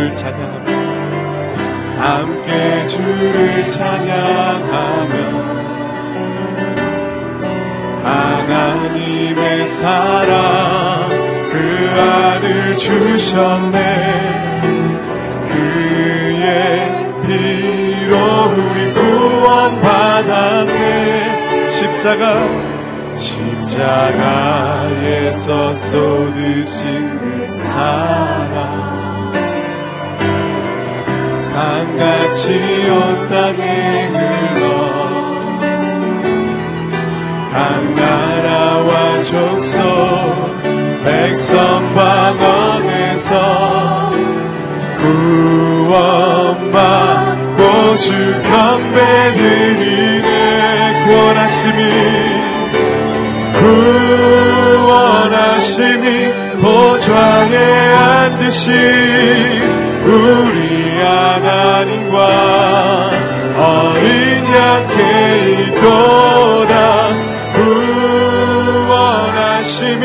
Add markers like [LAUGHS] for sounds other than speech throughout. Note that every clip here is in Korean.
주를 찬양하며 함께 주를 찬양하며 하나님의 사랑 그 아들 주셨네. 그의 피로 우리 구원받았네. 십자가 십자가에서 쏟으신 그 사랑 강같이 온 땅에 흘러 각 나라와 족속 백성 방언에서 구원받고 주 경배 드리네 구원하심이 구원하심이 보좌에 앉으신 우리 하나님과 어린 양께 있도다. 구원하심이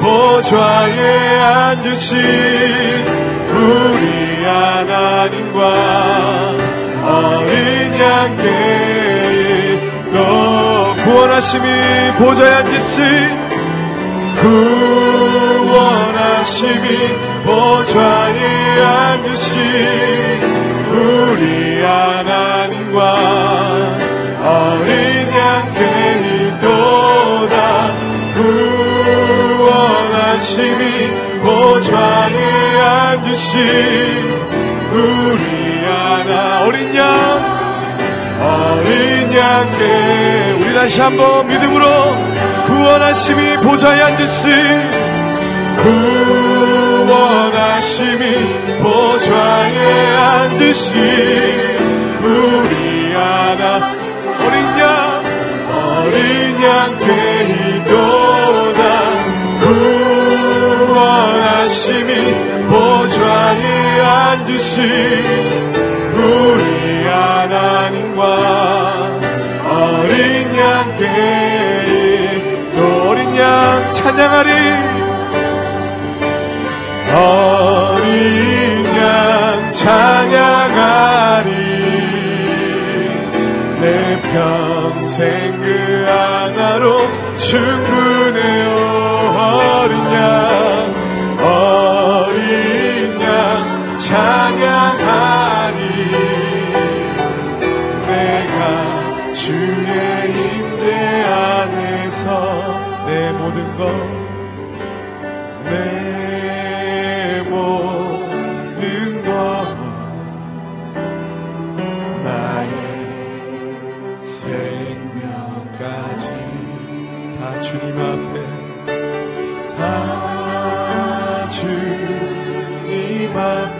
보좌에 앉으신 우리 하나님과 어린 양께 있도 구원하심이 보좌에 앉으신 구원하심이 보좌에 앉으신 우리 하나님과 어린 양께 있도다. 구원하심이 보좌에 앉으신 우리 하나 어린 양 어린 양께 우리 다시 한번 믿음으로 구원하심이 보좌에 앉으신 구원하심이 보좌에 앉으신 우리 하나 어린 양 어린 양께 있도다. 구원하심이 보좌에 앉으신 우리 하나님과 어린 양께 또 어린 양 찬양하리. 어 평생 그 하나로 충 다 주님 앞에. 다 주님 앞에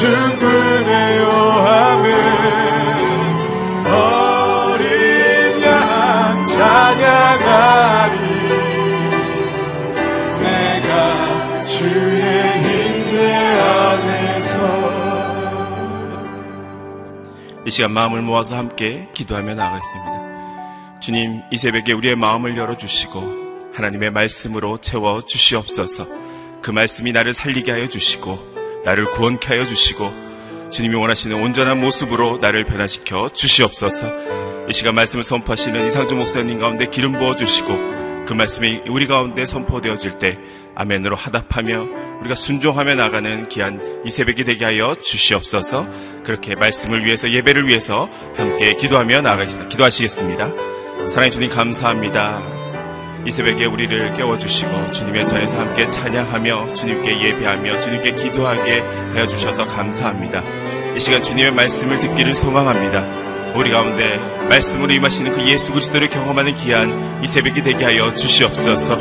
충분해요 하면 어린 양 찬양하리 내가 주의 임재 안에서 이 시간 마음을 모아서 함께 기도하며 나가겠습니다. 주님, 이 새벽에 우리의 마음을 열어주시고 하나님의 말씀으로 채워 주시옵소서. 그 말씀이 나를 살리게 하여 주시고 나를 구원케 하여 주시고 주님이 원하시는 온전한 모습으로 나를 변화시켜 주시옵소서. 이 시간 말씀을 선포하시는 이상주 목사님 가운데 기름 부어 주시고 그 말씀이 우리 가운데 선포되어질 때 아멘으로 하답하며 우리가 순종하며 나가는 귀한 이 새벽이 되게 하여 주시옵소서. 그렇게 말씀을 위해서 예배를 위해서 함께 기도하며 나가겠습니다. 기도하시겠습니다. 사랑해 주님 감사합니다. 이 새벽에 우리를 깨워주시고 주님의 전에서 함께 찬양하며 주님께 예배하며 주님께 기도하게 하여 주셔서 감사합니다. 이 시간 주님의 말씀을 듣기를 소망합니다. 우리 가운데 말씀으로 임하시는 그 예수 그리스도를 경험하는 귀한 이 새벽이 되게 하여 주시옵소서.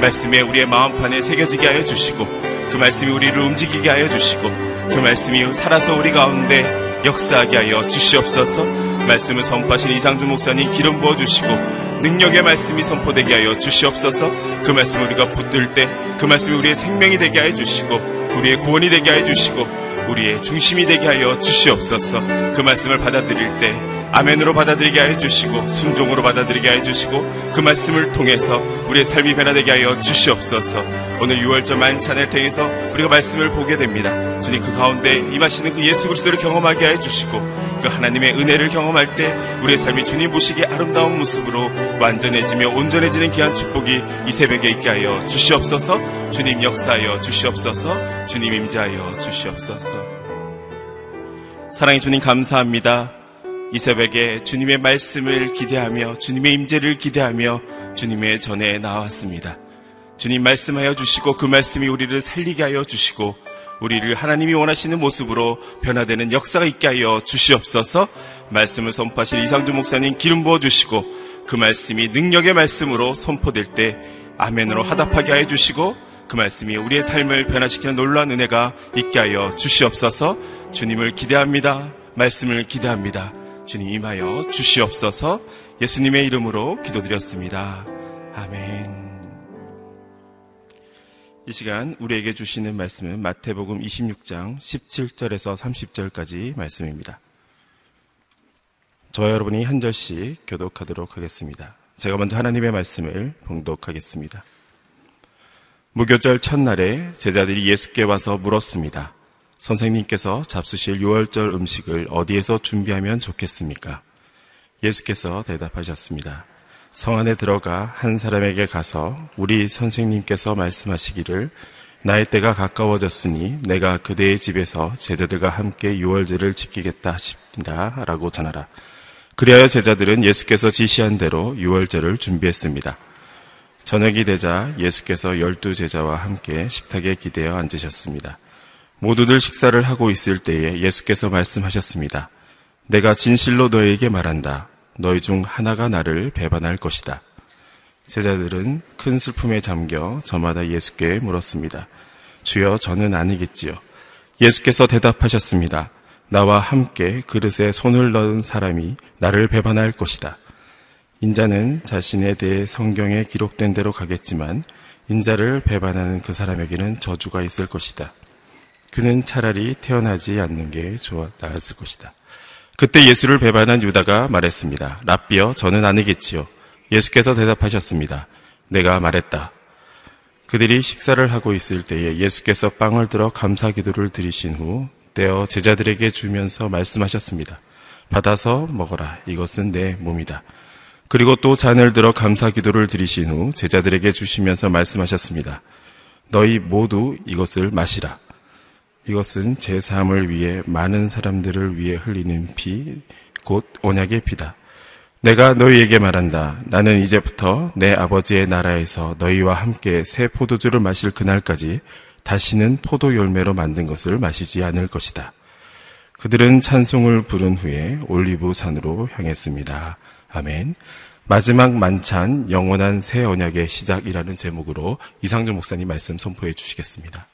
말씀에 우리의 마음판에 새겨지게 하여 주시고 그 말씀이 우리를 움직이게 하여 주시고 그 말씀이 살아서 우리 가운데 역사하게 하여 주시옵소서. 말씀을 선포하신 이상주 목사님 기름 부어 주시고 능력의 말씀이 선포되게 하여 주시옵소서. 그 말씀을 우리가 붙들 때 그 말씀이 우리의 생명이 되게 하여 주시고 우리의 구원이 되게 하여 주시고 우리의 중심이 되게 하여 주시옵소서. 그 말씀을 받아들일 때 아멘으로 받아들이게 하여 주시고 순종으로 받아들이게 하여 주시고 그 말씀을 통해서 우리의 삶이 변화되게 하여 주시옵소서. 오늘 6월절 만찬을 통해서 우리가 말씀을 보게 됩니다. 주님 그 가운데 임하시는 그 예수 그리스도를 경험하게 하여 주시고 그 하나님의 은혜를 경험할 때 우리의 삶이 주님 보시기에 아름다운 모습으로 완전해지며 온전해지는 귀한 축복이 이 새벽에 있게 하여 주시옵소서. 주님 역사하여 주시옵소서. 주님 임재하여 주시옵소서. 사랑의 주님 감사합니다. 이 새벽에 주님의 말씀을 기대하며 주님의 임재를 기대하며 주님의 전에 나왔습니다. 주님 말씀하여 주시고 그 말씀이 우리를 살리게 하여 주시고 우리를 하나님이 원하시는 모습으로 변화되는 역사가 있게 하여 주시옵소서. 말씀을 선포하신 이상주 목사님 기름 부어 주시고 그 말씀이 능력의 말씀으로 선포될 때 아멘으로 하답하게 하여 주시고 그 말씀이 우리의 삶을 변화시키는 놀라운 은혜가 있게 하여 주시옵소서. 주님을 기대합니다. 말씀을 기대합니다. 주님 임하여 주시옵소서. 예수님의 이름으로 기도드렸습니다. 아멘. 이 시간 우리에게 주시는 말씀은 마태복음 26장 17절에서 30절까지 말씀입니다. 저와 여러분이 한 절씩 교독하도록 하겠습니다. 제가 먼저 하나님의 말씀을 봉독하겠습니다. 무교절 첫날에 제자들이 예수께 와서 물었습니다. 선생님께서 잡수실 6월절 음식을 어디에서 준비하면 좋겠습니까? 예수께서 대답하셨습니다. 성 안에 들어가 한 사람에게 가서 우리 선생님께서 말씀하시기를 나의 때가 가까워졌으니 내가 그대의 집에서 제자들과 함께 유월절을 지키겠다 하십니다. 라고 전하라. 그리하여 제자들은 예수께서 지시한 대로 유월절을 준비했습니다. 저녁이 되자 예수께서 열두 제자와 함께 식탁에 기대어 앉으셨습니다. 모두들 식사를 하고 있을 때에 예수께서 말씀하셨습니다. 내가 진실로 너에게 말한다. 너희 중 하나가 나를 배반할 것이다. 제자들은 큰 슬픔에 잠겨 저마다 예수께 물었습니다. 주여 저는 아니겠지요. 예수께서 대답하셨습니다. 나와 함께 그릇에 손을 넣은 사람이 나를 배반할 것이다. 인자는 자신에 대해 성경에 기록된 대로 가겠지만 인자를 배반하는 그 사람에게는 저주가 있을 것이다. 그는 차라리 태어나지 않는 게 좋아 나았을 것이다. 그때 예수를 배반한 유다가 말했습니다. 랍비여, 저는 아니겠지요. 예수께서 대답하셨습니다. 내가 말했다. 그들이 식사를 하고 있을 때에 예수께서 빵을 들어 감사 기도를 드리신 후 떼어 제자들에게 주면서 말씀하셨습니다. 받아서 먹어라. 이것은 내 몸이다. 그리고 또 잔을 들어 감사 기도를 드리신 후 제자들에게 주시면서 말씀하셨습니다. 너희 모두 이것을 마시라. 이것은 제 삶을 위해 많은 사람들을 위해 흘리는 피, 곧 언약의 피다. 내가 너희에게 말한다. 나는 이제부터 내 아버지의 나라에서 너희와 함께 새 포도주를 마실 그날까지 다시는 포도 열매로 만든 것을 마시지 않을 것이다. 그들은 찬송을 부른 후에 올리브 산으로 향했습니다. 아멘. 마지막 만찬 영원한 새 언약의 시작이라는 제목으로 이상준 목사님 말씀 선포해 주시겠습니다.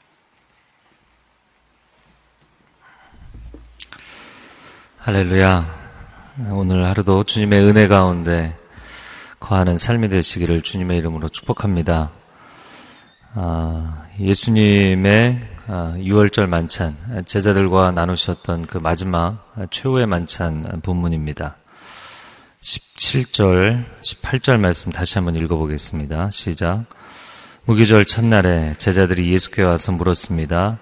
할렐루야. 오늘 하루도 주님의 은혜 가운데 거하는 삶이 되시기를 주님의 이름으로 축복합니다. 아, 예수님의 아, 6월절 만찬, 제자들과 나누셨던 그 마지막 최후의 만찬 본문입니다. 17절, 18절 말씀 다시 한번 읽어보겠습니다. 시작. 무기절 첫날에 제자들이 예수께 와서 물었습니다.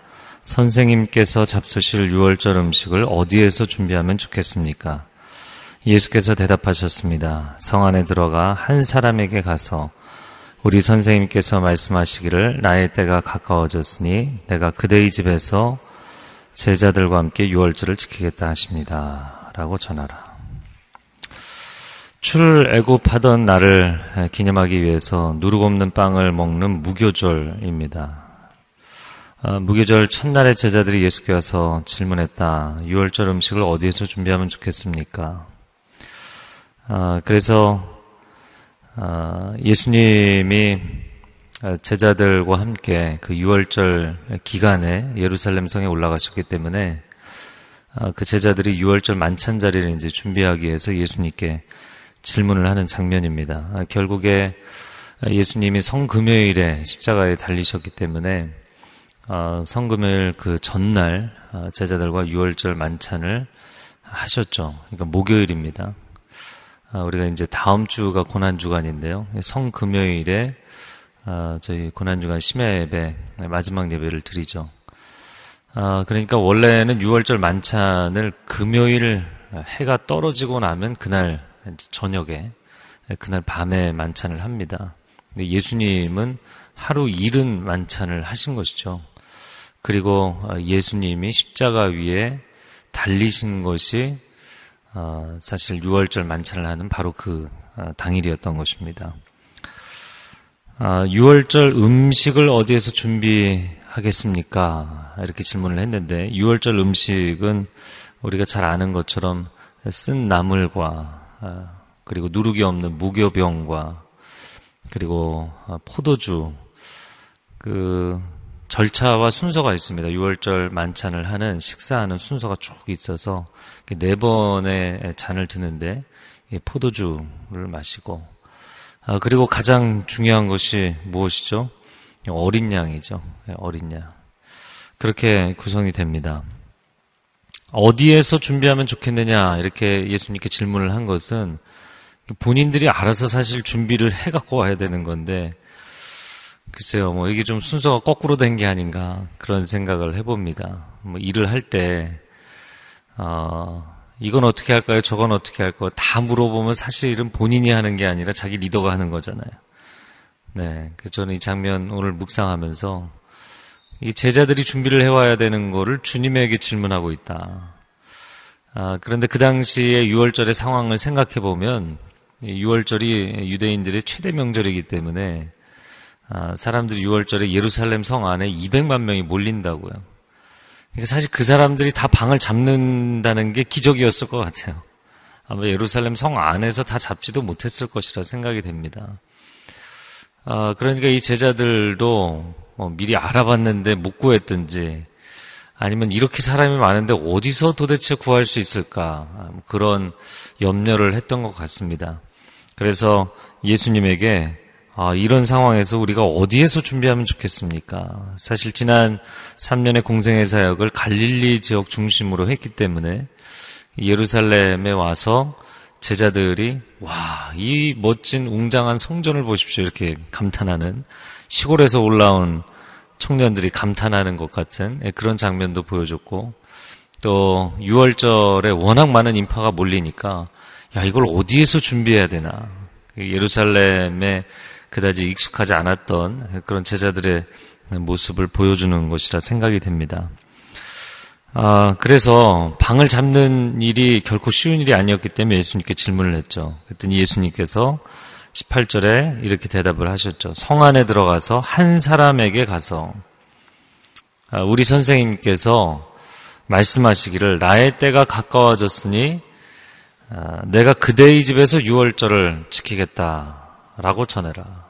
선생님께서 잡수실 6월절 음식을 어디에서 준비하면 좋겠습니까? 예수께서 대답하셨습니다. 성 안에 들어가 한 사람에게 가서 우리 선생님께서 말씀하시기를 나의 때가 가까워졌으니 내가 그대의 집에서 제자들과 함께 6월절을 지키겠다 하십니다. 라고 전하라. 출애굽하던 날을 기념하기 위해서 누룩 없는 빵을 먹는 무교절입니다. 어, 무교절 첫날에 제자들이 예수께 와서 질문했다. 6월절 음식을 어디에서 준비하면 좋겠습니까? 어, 그래서 어, 예수님이 제자들과 함께 그 6월절 기간에 예루살렘 성에 올라가셨기 때문에 그 제자들이 6월절 만찬 자리를 이제 준비하기 위해서 예수님께 질문을 하는 장면입니다. 결국에 예수님이 성금요일에 십자가에 달리셨기 때문에 어, 성금요일 그 전날 어, 제자들과 6월절 만찬을 하셨죠. 그러니까 목요일입니다. 어, 우리가 이제 다음 주가 고난 주간인데요. 성금요일에 저희 고난 주간 심야 예배 마지막 예배를 드리죠. 그러니까 원래는 6월절 만찬을 금요일 해가 떨어지고 나면 그날 저녁에 그날 밤에 만찬을 합니다. 예수님은 하루 이른 만찬을 하신 것이죠. 그리고 어, 예수님이 십자가 위에 달리신 것이 어, 사실 6월절 만찬을 하는 바로 그 어, 당일이었던 것입니다. 6월절 음식을 어디에서 준비하겠습니까? 이렇게 질문을 했는데 6월절 음식은 우리가 잘 아는 것처럼 쓴 나물과 그리고 누룩이 없는 무교병과 그리고 포도주 그 절차와 순서가 있습니다. 6월절 만찬을 하는 식사하는 순서가 쭉 있어서 네 번의 잔을 드는데 포도주를 마시고 아, 그리고 가장 중요한 것이 무엇이죠? 어린 양이죠. 예, 어린 양. 그렇게 구성이 됩니다. 어디에서 준비하면 좋겠느냐 이렇게 예수님께 질문을 한 것은 본인들이 알아서 사실 준비를 해갖고 와야 되는 건데 글쎄요, 뭐 이게 좀 순서가 거꾸로 된 게 아닌가 그런 생각을 해봅니다. 뭐 일을 할 때, 어, 이건 어떻게 할까요? 저건 어떻게 할까요? 다 물어보면 사실은 본인이 하는 게 아니라 자기 리더가 하는 거잖아요. 네, 그 저는 이 장면 오늘 묵상하면서 이 제자들이 준비를 해와야 되는 거를 주님에게 질문하고 있다. 아, 그런데 그 당시에 6월절의 상황을 생각해 보면 6월절이 유대인들의 최대 명절이기 때문에 아, 사람들이 6월절에 예루살렘 성 안에 200만 명이 몰린다고요. 그러니까 사실 그 사람들이 다 방을 잡는다는 게 기적이었을 것 같아요. 아마 예루살렘 성 안에서 다 잡지도 못했을 것이라 생각이 됩니다. 아, 그러니까 이 제자들도 뭐 미리 알아봤는데 못 구했든지 아니면 이렇게 사람이 많은데 어디서 도대체 구할 수 있을까 뭐 그런 염려를 했던 것 같습니다. 그래서 예수님에게 아, 이런 상황에서 우리가 어디에서 준비하면 좋겠습니까? 사실 지난 3년의 공생의 사역을 갈릴리 지역 중심으로 했기 때문에 예루살렘에 와서 제자들이 와, 이 멋진 웅장한 성전을 보십시오. 이렇게 감탄하는 시골에서 올라온 청년들이 감탄하는 것 같은 예, 그런 장면도 보여줬고 또 6월절에 워낙 많은 인파가 몰리니까 야 이걸 어디에서 준비해야 되나 예루살렘에 그다지 익숙하지 않았던 그런 제자들의 모습을 보여주는 것이라 생각이 됩니다. 아, 그래서 방을 잡는 일이 결코 쉬운 일이 아니었기 때문에 예수님께 질문을 했죠. 그랬더니 예수님께서 18절에 이렇게 대답을 하셨죠. 성 안에 들어가서 한 사람에게 가서 아, 우리 선생님께서 말씀하시기를 나의 때가 가까워졌으니 아, 내가 그대의 집에서 유월절을 지키겠다라고 전해라.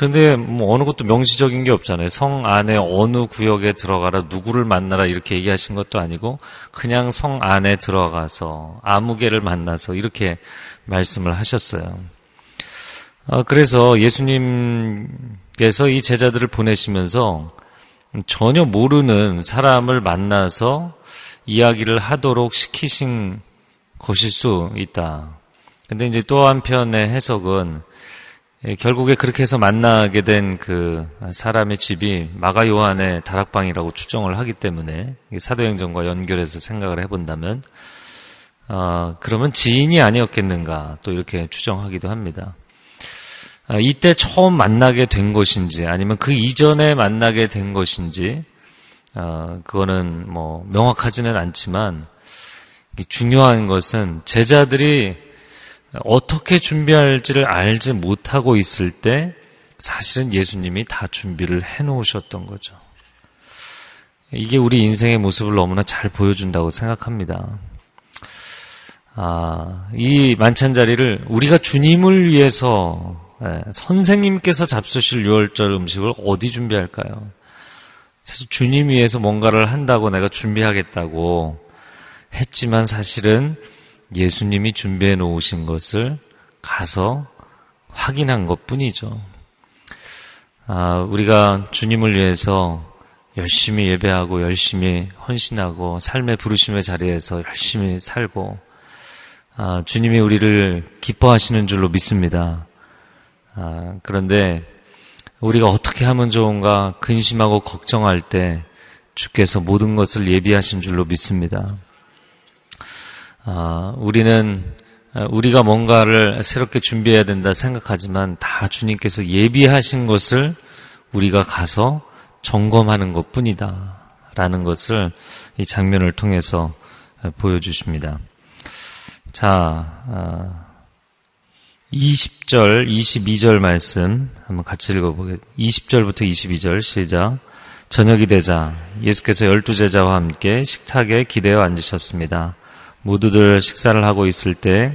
그런데 뭐 어느 것도 명시적인 게 없잖아요. 성 안에 어느 구역에 들어가라, 누구를 만나라 이렇게 얘기하신 것도 아니고 그냥 성 안에 들어가서 아무개를 만나서 이렇게 말씀을 하셨어요. 어, 그래서 예수님께서 이 제자들을 보내시면서 전혀 모르는 사람을 만나서 이야기를 하도록 시키신 것일 수 있다. 근데 이제 또 한편의 해석은 예, 결국에 그렇게 해서 만나게 된 그 사람의 집이 마가 요한의 다락방이라고 추정을 하기 때문에 사도행전과 연결해서 생각을 해본다면 어, 그러면 지인이 아니었겠는가 또 이렇게 추정하기도 합니다. 아, 이때 처음 만나게 된 것인지 아니면 그 이전에 만나게 된 것인지 어, 그거는 뭐 명확하지는 않지만 중요한 것은 제자들이 어떻게 준비할지를 알지 못하고 있을 때 사실은 예수님이 다 준비를 해 놓으셨던 거죠. 이게 우리 인생의 모습을 너무나 잘 보여준다고 생각합니다. 아, 이 만찬 자리를 우리가 주님을 위해서 예, 선생님께서 잡수실 유월절 음식을 어디 준비할까요? 사실 주님 위해서 뭔가를 한다고 내가 준비하겠다고 했지만 사실은 예수님이 준비해 놓으신 것을 가서 확인한 것 뿐이죠. 아, 우리가 주님을 위해서 열심히 예배하고 열심히 헌신하고 삶의 부르심의 자리에서 열심히 살고 아, 주님이 우리를 기뻐하시는 줄로 믿습니다. 아, 그런데 우리가 어떻게 하면 좋은가 근심하고 걱정할 때 주께서 모든 것을 예비하신 줄로 믿습니다. 아, 우리는 아, 우리가 뭔가를 새롭게 준비해야 된다 생각하지만 다 주님께서 예비하신 것을 우리가 가서 점검하는 것 뿐이다. 라는 것을 이 장면을 통해서 보여주십니다. 자, 20절, 22절 말씀 한번 같이 읽어보겠습니다. 20절부터 22절 시작. 저녁이 되자 예수께서 열두 제자와 함께 식탁에 기대어 앉으셨습니다. 모두들 식사를 하고 있을 때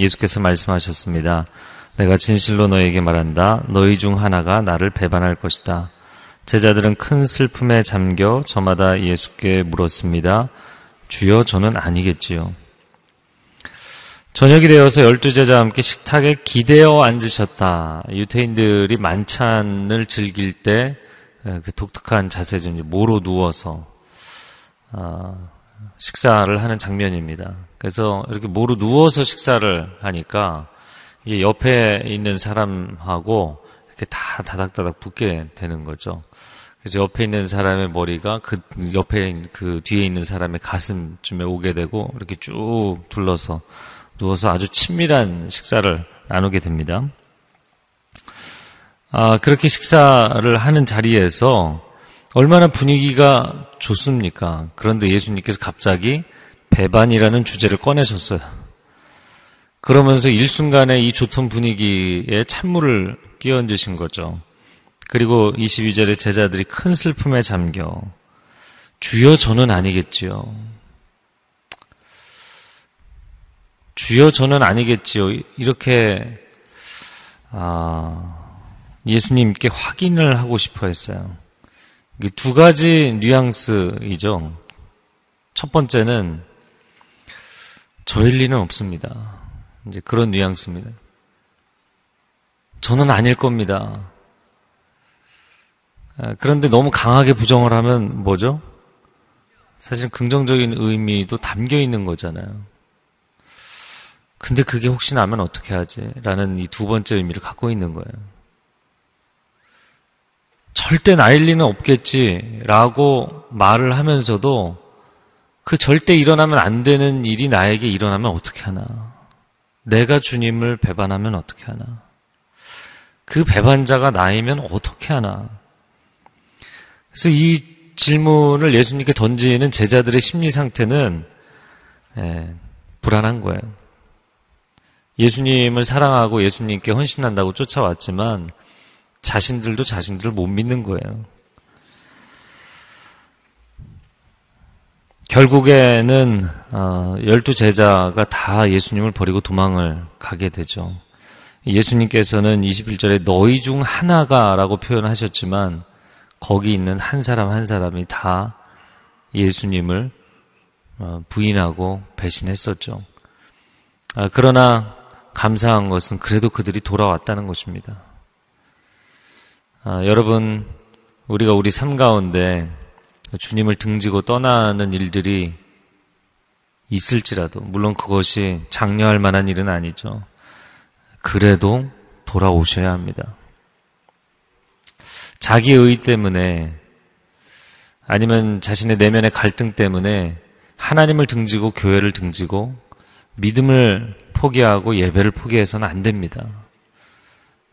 예수께서 말씀하셨습니다. 내가 진실로 너에게 말한다. 너희 중 하나가 나를 배반할 것이다. 제자들은 큰 슬픔에 잠겨 저마다 예수께 물었습니다. 주여 저는 아니겠지요. 저녁이 되어서 열두 제자와 함께 식탁에 기대어 앉으셨다. 유태인들이 만찬을 즐길 때 그 독특한 자세죠. 모로 누워서 어, 식사를 하는 장면입니다. 그래서 이렇게 모두 누워서 식사를 하니까 이게 옆에 있는 사람하고 이렇게 다 다닥다닥 붙게 되는 거죠. 그래서 옆에 있는 사람의 머리가 그 옆에 그 뒤에 있는 사람의 가슴쯤에 오게 되고 이렇게 쭉 둘러서 누워서 아주 친밀한 식사를 나누게 됩니다. 아, 그렇게 식사를 하는 자리에서 얼마나 분위기가 좋습니까? 그런데 예수님께서 갑자기 배반이라는 주제를 꺼내셨어요. 그러면서 일순간에 이 좋던 분위기에 찬물을 끼얹으신 거죠. 그리고 22절에 제자들이 큰 슬픔에 잠겨 주여 저는 아니겠지요. 주여 저는 아니겠지요. 이렇게 아, 예수님께 확인을 하고 싶어 했어요. 두 가지 뉘앙스이죠. 첫 번째는 저일 리는 없습니다. 이제 그런 뉘앙스입니다. 저는 아닐 겁니다. 아, 그런데 너무 강하게 부정을 하면 뭐죠? 사실 긍정적인 의미도 담겨 있는 거잖아요. 근데 그게 혹시 나면 어떻게 하지? 라는 이 두 번째 의미를 갖고 있는 거예요. 절대 나일 리는 없겠지라고 말을 하면서도 그 절대 일어나면 안 되는 일이 나에게 일어나면 어떻게 하나? 내가 주님을 배반하면 어떻게 하나? 그 배반자가 나이면 어떻게 하나? 그래서 이 질문을 예수님께 던지는 제자들의 심리 상태는 예, 불안한 거예요. 예수님을 사랑하고 예수님께 헌신한다고 쫓아왔지만 자신들도 자신들을 못 믿는 거예요. 결국에는 어, 열두 제자가 다 예수님을 버리고 도망을 가게 되죠. 예수님께서는 21절에 너희 중 하나가 라고 표현하셨지만 거기 있는 한 사람 한 사람이 다 예수님을 어, 부인하고 배신했었죠. 아, 그러나 감사한 것은 그래도 그들이 돌아왔다는 것입니다. 아, 여러분, 우리가 우리 삶 가운데 주님을 등지고 떠나는 일들이 있을지라도, 물론 그것이 장려할 만한 일은 아니죠. 그래도 돌아오셔야 합니다. 자기 의 때문에 아니면 자신의 내면의 갈등 때문에 하나님을 등지고 교회를 등지고 믿음을 포기하고 예배를 포기해서는 안 됩니다.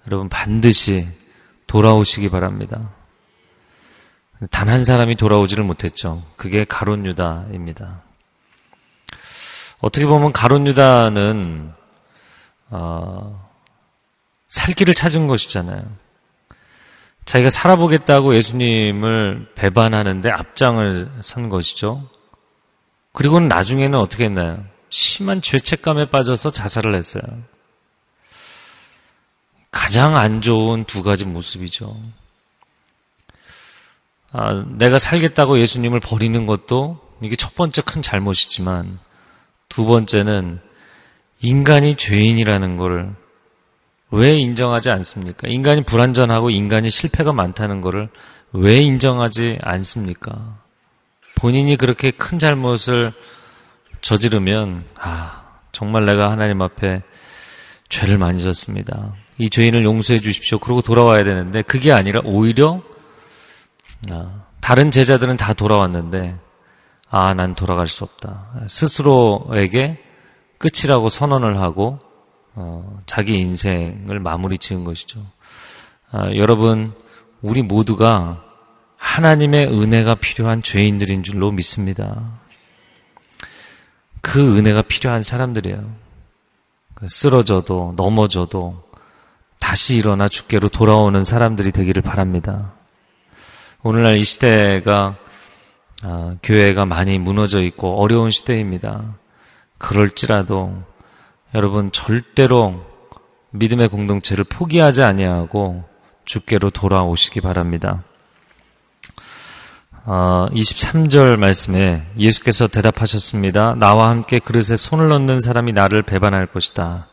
여러분 반드시 돌아오시기 바랍니다. 단 한 사람이 돌아오지를 못했죠. 그게 가론 유다입니다. 어떻게 보면 가론 유다는 어, 살 길을 찾은 것이잖아요. 자기가 살아보겠다고 예수님을 배반하는데 앞장을 선 것이죠. 그리고는 나중에는 어떻게 했나요? 심한 죄책감에 빠져서 자살을 했어요. 가장 안 좋은 두 가지 모습이죠. 아, 내가 살겠다고 예수님을 버리는 것도 이게 첫 번째 큰 잘못이지만 두 번째는 인간이 죄인이라는 것을 왜 인정하지 않습니까? 인간이 불완전하고 인간이 실패가 많다는 것을 왜 인정하지 않습니까? 본인이 그렇게 큰 잘못을 저지르면 아 정말 내가 하나님 앞에 죄를 많이 졌습니다. 이 죄인을 용서해 주십시오. 그러고 돌아와야 되는데 그게 아니라 오히려 아, 다른 제자들은 다 돌아왔는데 아 난 돌아갈 수 없다. 스스로에게 끝이라고 선언을 하고 어, 자기 인생을 마무리 지은 것이죠. 아, 여러분 우리 모두가 하나님의 은혜가 필요한 죄인들인 줄로 믿습니다. 그 은혜가 필요한 사람들이에요. 그 쓰러져도 넘어져도 다시 일어나 주께로 돌아오는 사람들이 되기를 바랍니다. 오늘날 이 시대가 아, 교회가 많이 무너져 있고 어려운 시대입니다. 그럴지라도 여러분 절대로 믿음의 공동체를 포기하지 아니하고 주께로 돌아오시기 바랍니다. 23절 어, 말씀에 예수께서 대답하셨습니다. 나와 함께 그릇에 손을 넣는 사람이 나를 배반할 것이다.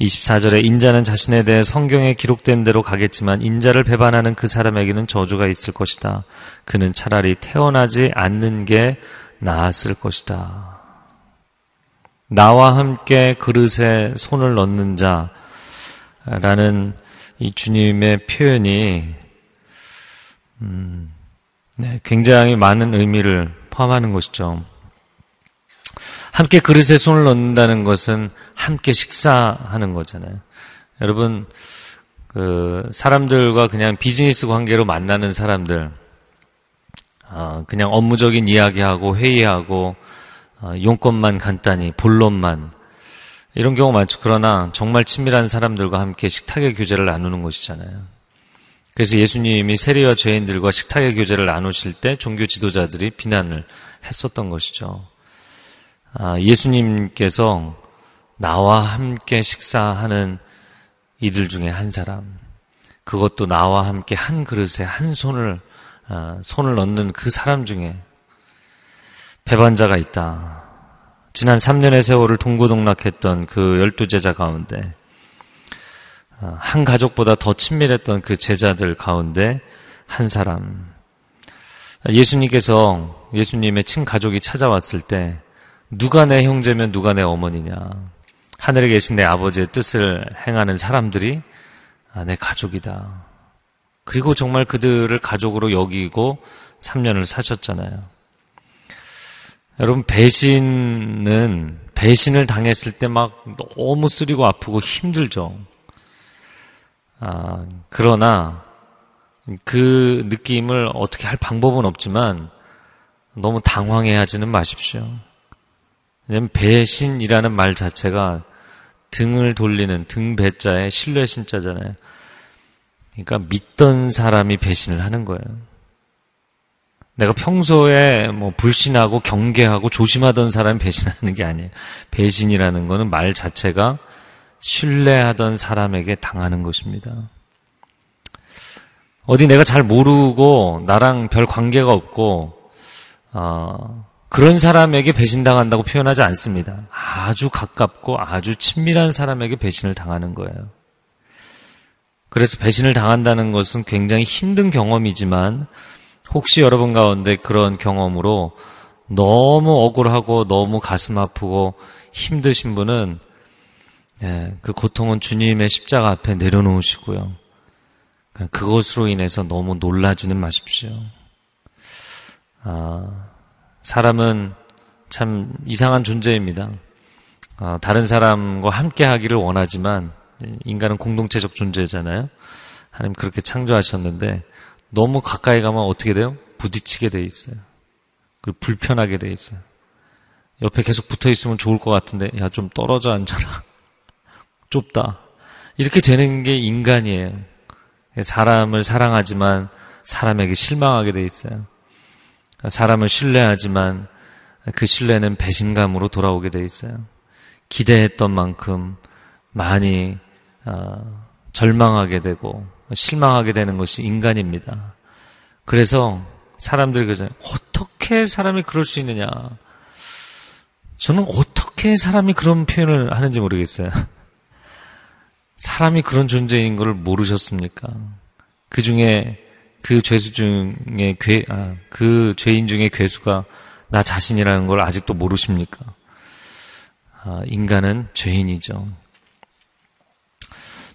24절에 인자는 자신에 대해 성경에 기록된 대로 가겠지만 인자를 배반하는 그 사람에게는 저주가 있을 것이다. 그는 차라리 태어나지 않는 게 나았을 것이다. 나와 함께 그릇에 손을 넣는 자라는 이 주님의 표현이 음, 네, 굉장히 많은 의미를 포함하는 것이죠. 함께 그릇에 손을 넣는다는 것은 함께 식사하는 거잖아요. 여러분, 그 사람들과 그냥 비즈니스 관계로 만나는 사람들, 어, 그냥 업무적인 이야기하고 회의하고 어, 용건만 간단히 본론만 이런 경우 많죠. 그러나 정말 친밀한 사람들과 함께 식탁의 교제를 나누는 것이잖아요. 그래서 예수님이 세리와 죄인들과 식탁의 교제를 나누실 때 종교 지도자들이 비난을 했었던 것이죠. 아, 예수님께서 나와 함께 식사하는 이들 중에 한 사람, 그것도 나와 함께 한 그릇에 한 손을 아, 손을 넣는 그 사람 중에 배반자가 있다. 지난 3년의 세월을 동고동락했던 그 열두 제자 가운데 어, 한 가족보다 더 친밀했던 그 제자들 가운데 한 사람. 예수님께서 예수님의 친가족이 찾아왔을 때 누가 내 형제면 누가 내 어머니냐. 하늘에 계신 내 아버지의 뜻을 행하는 사람들이 아, 내 가족이다. 그리고 정말 그들을 가족으로 여기고 3년을 사셨잖아요. 여러분, 배신은, 배신을 당했을 때 막 너무 쓰리고 아프고 힘들죠. 아, 그러나, 그 느낌을 어떻게 할 방법은 없지만, 너무 당황해 하지는 마십시오. 왜냐면 배신이라는 말 자체가 등을 돌리는 등 배자의 신뢰 신자잖아요. 그러니까 믿던 사람이 배신을 하는 거예요. 내가 평소에 뭐 불신하고 경계하고 조심하던 사람이 배신하는 게 아니에요. 배신이라는 거는 말 자체가 신뢰하던 사람에게 당하는 것입니다. 어디 내가 잘 모르고 나랑 별 관계가 없고 어, 그런 사람에게 배신당한다고 표현하지 않습니다. 아주 가깝고 아주 친밀한 사람에게 배신을 당하는 거예요. 그래서 배신을 당한다는 것은 굉장히 힘든 경험이지만 혹시 여러분 가운데 그런 경험으로 너무 억울하고 너무 가슴 아프고 힘드신 분은 예, 그 고통은 주님의 십자가 앞에 내려놓으시고요. 그것으로 인해서 너무 놀라지는 마십시오. 아, 사람은 참 이상한 존재입니다. 어, 다른 사람과 함께 하기를 원하지만 인간은 공동체적 존재잖아요. 하나님 그렇게 창조하셨는데 너무 가까이 가면 어떻게 돼요? 부딪히게 돼 있어요. 그리고 불편하게 돼 있어요. 옆에 계속 붙어 있으면 좋을 것 같은데 야 좀 떨어져 앉아라. [LAUGHS] 좁다. 이렇게 되는 게 인간이에요. 사람을 사랑하지만 사람에게 실망하게 돼 있어요. 사람을 신뢰하지만 그 신뢰는 배신감으로 돌아오게 돼 있어요. 기대했던 만큼 많이 어, 절망하게 되고 실망하게 되는 것이 인간입니다. 그래서 사람들이 그러잖아요. 어떻게 사람이 그럴 수 있느냐? 저는 어떻게 사람이 그런 표현을 하는지 모르겠어요. [LAUGHS] 사람이 그런 존재인 걸 모르셨습니까? 그 중에 그 죄수 중에 괴, 아, 그 죄인 중에 괴수가 나 자신이라는 걸 아직도 모르십니까? 아, 인간은 죄인이죠.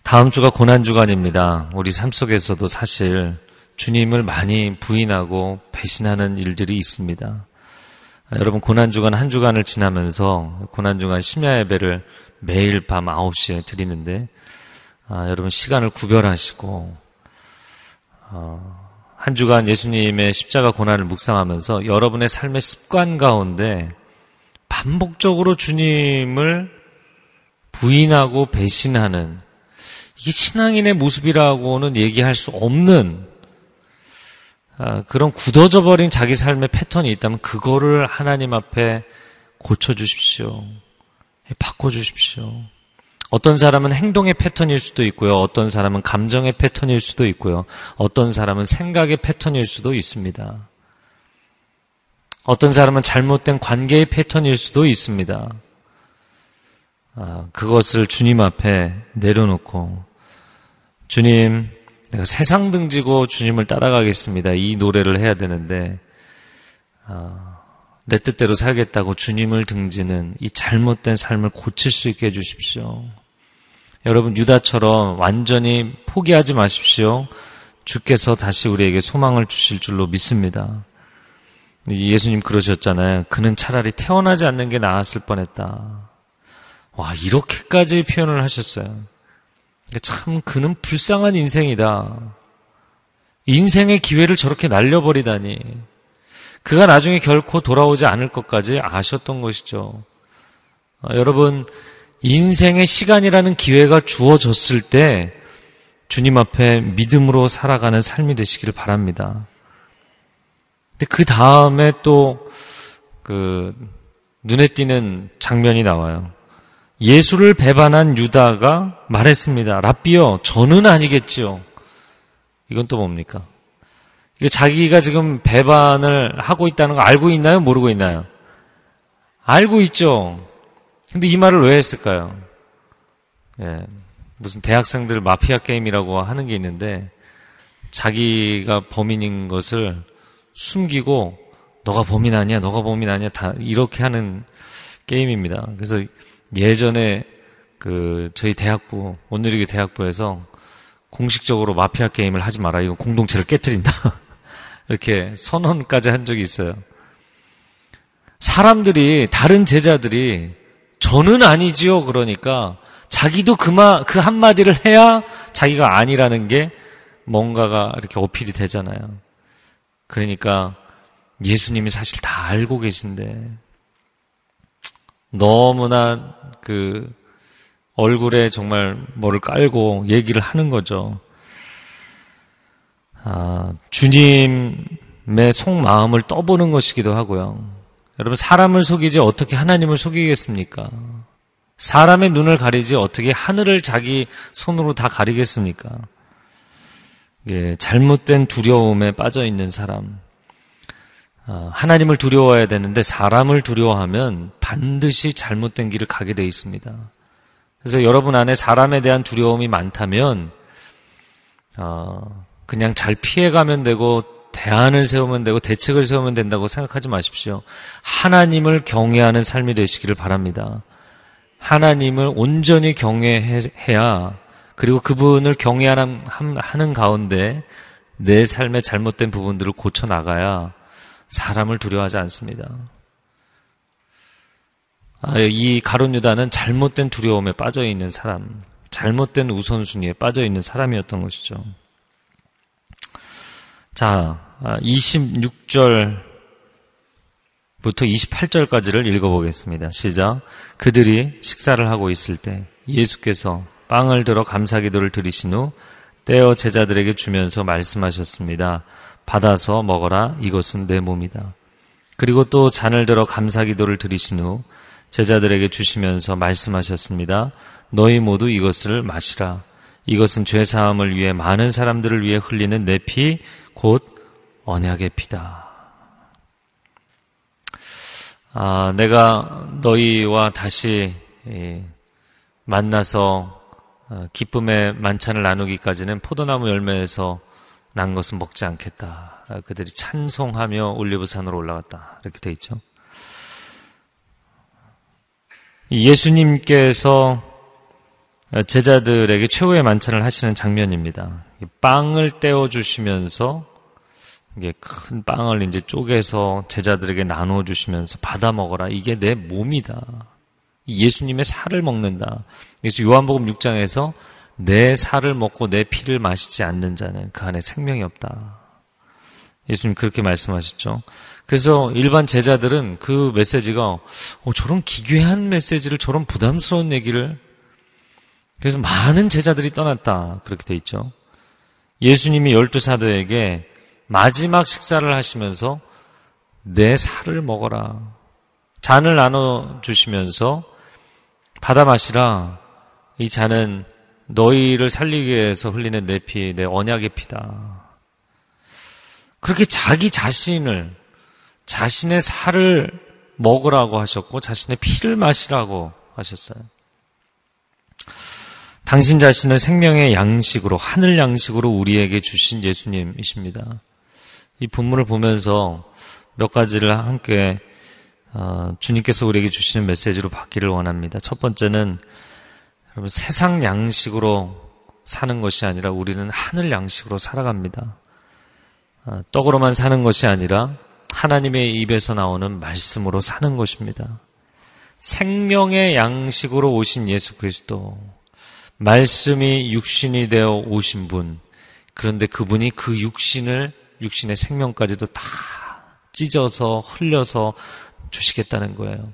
다음 주가 고난주간입니다. 우리 삶 속에서도 사실 주님을 많이 부인하고 배신하는 일들이 있습니다. 아, 여러분, 고난주간 한 주간을 지나면서 고난주간 심야 예배를 매일 밤 9시에 드리는데, 아, 여러분 시간을 구별하시고, 어, 한 주간 예수님의 십자가 고난을 묵상하면서 여러분의 삶의 습관 가운데 반복적으로 주님을 부인하고 배신하는 이게 신앙인의 모습이라고는 얘기할 수 없는 아, 그런 굳어져 버린 자기 삶의 패턴이 있다면 그거를 하나님 앞에 고쳐 주십시오. 바꿔 주십시오. 어떤 사람은 행동의 패턴일 수도 있고요. 어떤 사람은 감정의 패턴일 수도 있고요. 어떤 사람은 생각의 패턴일 수도 있습니다. 어떤 사람은 잘못된 관계의 패턴일 수도 있습니다. 아, 그것을 주님 앞에 내려놓고 주님, 내가 세상 등지고 주님을 따라가겠습니다. 이 노래를 해야 되는데 아, 내 뜻대로 살겠다고 주님을 등지는 이 잘못된 삶을 고칠 수 있게 해주십시오. 여러분 유다처럼 완전히 포기하지 마십시오. 주께서 다시 우리에게 소망을 주실 줄로 믿습니다. 예수님 그러셨잖아요. 그는 차라리 태어나지 않는 게 나았을 뻔했다. 와, 이렇게까지 표현을 하셨어요. 참, 그는 불쌍한 인생이다. 인생의 기회를 저렇게 날려버리다니. 그가 나중에 결코 돌아오지 않을 것까지 아셨던 것이죠. 아, 여러분, 인생의 시간이라는 기회가 주어졌을 때 주님 앞에 믿음으로 살아가는 삶이 되시기를 바랍니다. 근데 그 다음에 또 그 눈에 띄는 장면이 나와요. 예수를 배반한 유다가 말했습니다. 라비어, 저는 아니겠지요. 이건 또 뭡니까? 자기가 지금 배반을 하고 있다는 거 알고 있나요? 모르고 있나요? 알고 있죠. 근데 이 말을 왜 했을까요? 예, 무슨 대학생들 마피아 게임이라고 하는 게 있는데 자기가 범인인 것을 숨기고 너가 범인 아니야, 너가 범인 아니야, 다 이렇게 하는 게임입니다. 그래서 예전에 그 저희 대학부 온누리교 대학부에서 공식적으로 마피아 게임을 하지 마라. 이거 공동체를 깨뜨린다. [LAUGHS] 이렇게 선언까지 한 적이 있어요. 사람들이, 다른 제자들이 저는 아니지요. 그러니까 자기도 그마, 그 한마디를 해야 자기가 아니라는 게 뭔가가 이렇게 어필이 되잖아요. 그러니까 예수님이 사실 다 알고 계신데 너무나 그 얼굴에 정말 뭐를 깔고 얘기를 하는 거죠. 아, 주님의 속마음을 떠보는 것이기도 하고요. 여러분, 사람을 속이지 어떻게 하나님을 속이겠습니까? 사람의 눈을 가리지 어떻게 하늘을 자기 손으로 다 가리겠습니까? 예, 잘못된 두려움에 빠져 있는 사람. 아, 하나님을 두려워해야 되는데 사람을 두려워하면 반드시 잘못된 길을 가게 돼 있습니다. 그래서 여러분 안에 사람에 대한 두려움이 많다면 어, 그냥 잘 피해가면 되고 대안을 세우면 되고 대책을 세우면 된다고 생각하지 마십시오. 하나님을 경외하는 삶이 되시기를 바랍니다. 하나님을 온전히 경외해야 그리고 그분을 경외하는 하는 가운데 내 삶의 잘못된 부분들을 고쳐 나가야 사람을 두려워하지 않습니다. 아, 이 가론 유다는 잘못된 두려움에 빠져 있는 사람, 잘못된 우선순위에 빠져 있는 사람이었던 것이죠. 자, 26절부터 아, 28절까지를 읽어보겠습니다. 시작. 그들이 식사를 하고 있을 때 예수께서 빵을 들어 감사기도를 드리신 후 떼어 제자들에게 주면서 말씀하셨습니다. 받아서 먹어라. 이것은 내 몸이다. 그리고 또 잔을 들어 감사기도를 드리신 후 제자들에게 주시면서 말씀하셨습니다. 너희 모두 이것을 마시라. 이것은 죄 사함을 위해 많은 사람들을 위해 흘리는 내 피곧 언약의 피다. 아, 내가 너희와 다시 예, 만나서 어, 기쁨의 만찬을 나누기까지는 포도나무 열매에서 난 것은 먹지 않겠다. 아, 그들이 찬송하며 올리브산으로 올라갔다. 이렇게 돼 있죠. 예수님께서 제자들에게 최후의 만찬을 하시는 장면입니다. 빵을 떼어 주시면서 이게 큰 빵을 이제 쪼개서 제자들에게 나누어 주시면서 받아 먹어라. 이게 내 몸이다. 예수님의 살을 먹는다. 그래서 요한복음 6장에서 내 살을 먹고 내 피를 마시지 않는 자는 그 안에 생명이 없다. 예수님 그렇게 말씀하셨죠. 그래서 일반 제자들은 그 메시지가 어, 저런 기괴한 메시지를 저런 부담스러운 얘기를 그래서 많은 제자들이 떠났다. 그렇게 돼 있죠. 예수님이 열두 사도에게 마지막 식사를 하시면서 내 살을 먹어라. 잔을 나눠 주시면서 받아 마시라. 이 잔은 너희를 살리기 위해서 흘리는 내 피, 내 언약의 피다. 그렇게 자기 자신을, 자신의 살을 먹으라고 하셨고, 자신의 피를 마시라고 하셨어요. 당신 자신을 생명의 양식으로, 하늘 양식으로 우리에게 주신 예수님이십니다. 이 본문을 보면서 몇 가지를 함께 어, 주님께서 우리에게 주시는 메시지로 받기를 원합니다. 첫 번째는 여러분 세상 양식으로 사는 것이 아니라 우리는 하늘 양식으로 살아갑니다. 어, 떡으로만 사는 것이 아니라 하나님의 입에서 나오는 말씀으로 사는 것입니다. 생명의 양식으로 오신 예수 그리스도, 말씀이 육신이 되어 오신 분, 그런데 그분이 그 육신을, 육신의 생명까지도 다 찢어서 흘려서 주시겠다는 거예요.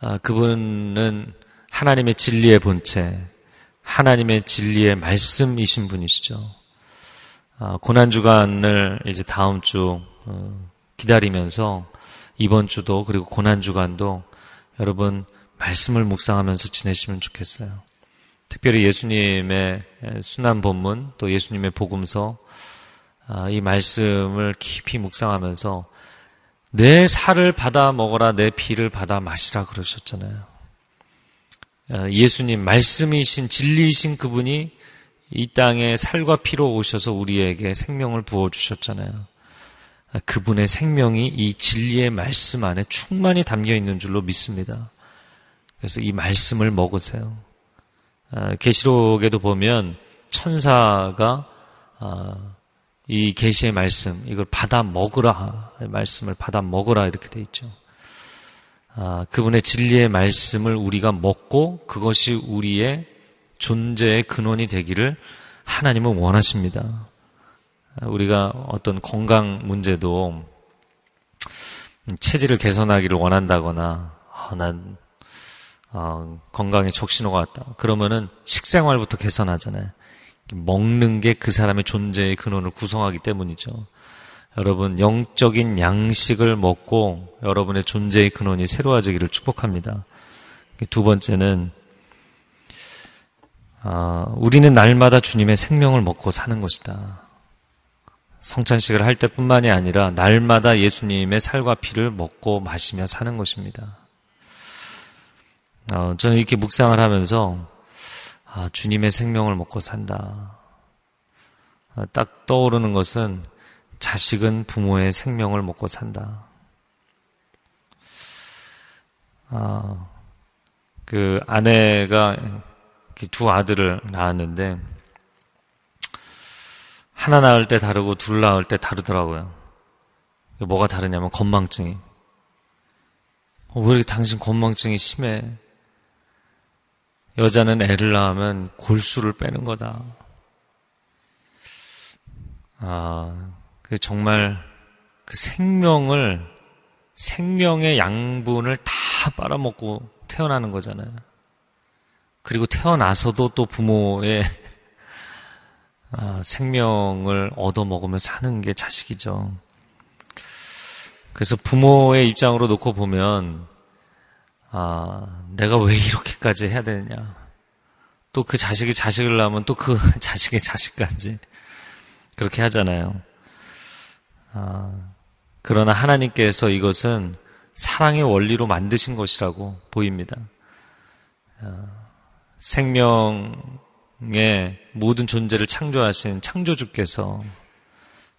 아, 그분은 하나님의 진리의 본체, 하나님의 진리의 말씀이신 분이시죠. 아, 고난주간을 이제 다음 주 어, 기다리면서 이번 주도 그리고 고난주간도 여러분 말씀을 묵상하면서 지내시면 좋겠어요. 특별히 예수님의 순환 본문 또 예수님의 복음서 아, 이 말씀을 깊이 묵상하면서 내 살을 받아 먹어라, 내 피를 받아 마시라 그러셨잖아요. 어, 예수님, 말씀이신, 진리이신 그분이 이 땅에 살과 피로 오셔서 우리에게 생명을 부어 주셨잖아요. 어, 그분의 생명이 이 진리의 말씀 안에 충만히 담겨 있는 줄로 믿습니다. 그래서 이 말씀을 먹으세요. 어, 계시록에도 보면 천사가 이 계시의 말씀 이걸 받아 먹으라 말씀을 받아 먹으라 이렇게 돼 있죠. 아, 그분의 진리의 말씀을 우리가 먹고 그것이 우리의 존재의 근원이 되기를 하나님은 원하십니다. 아, 우리가 어떤 건강 문제도 체질을 개선하기를 원한다거나 아, 난 어, 건강에 적신호가 왔다. 그러면은 식생활부터 개선하잖아요. 먹는 게 그 사람의 존재의 근원을 구성하기 때문이죠. 여러분 영적인 양식을 먹고 여러분의 존재의 근원이 새로워지기를 축복합니다. 두 번째는 아, 우리는 날마다 주님의 생명을 먹고 사는 것이다. 성찬식을 할 때뿐만이 아니라 날마다 예수님의 살과 피를 먹고 마시며 사는 것입니다. 어, 저는 이렇게 묵상을 하면서 아, 주님의 생명을 먹고 산다. 아, 딱 떠오르는 것은 자식은 부모의 생명을 먹고 산다. 아, 그 아내가 두 아들을 낳았는데 하나 낳을 때 다르고 둘 낳을 때 다르더라고요. 뭐가 다르냐면 건망증이. 어, 왜 이렇게 당신 건망증이 심해? 여자는 애를 낳으면 골수를 빼는 거다. 아, 그 정말 그 생명을, 생명의 양분을 다 빨아먹고 태어나는 거잖아요. 그리고 태어나서도 또 부모의 [LAUGHS] 아, 생명을 얻어먹으며 사는 게 자식이죠. 그래서 부모의 입장으로 놓고 보면 아, 내가 왜 이렇게까지 해야 되느냐. 또 그 자식이 자식을 낳으면 또 그 [LAUGHS] 자식의 자식까지 그렇게 하잖아요. 아, 그러나 하나님께서 이것은 사랑의 원리로 만드신 것이라고 보입니다. 아, 생명의 모든 존재를 창조하신 창조주께서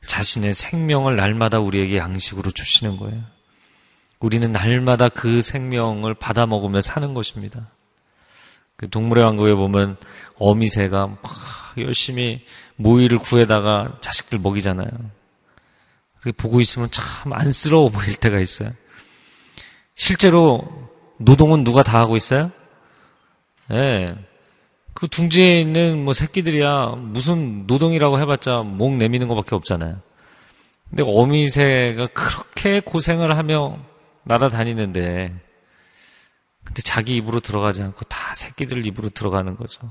자신의 생명을 날마다 우리에게 양식으로 주시는 거예요. 우리는 날마다 그 생명을 받아 먹으며 사는 것입니다. 그 동물의 왕국에 보면 어미새가 막 열심히 모이를 구해다가 자식들 먹이잖아요. 보고 있으면 참 안쓰러워 보일 때가 있어요. 실제로 노동은 누가 다 하고 있어요? 예. 네. 그 둥지에 있는 뭐 새끼들이야 무슨 노동이라고 해봤자 목 내미는 것밖에 없잖아요. 근데 어미새가 그렇게 고생을 하며 날아다니는데 근데 자기 입으로 들어가지 않고 다 새끼들 입으로 들어가는 거죠.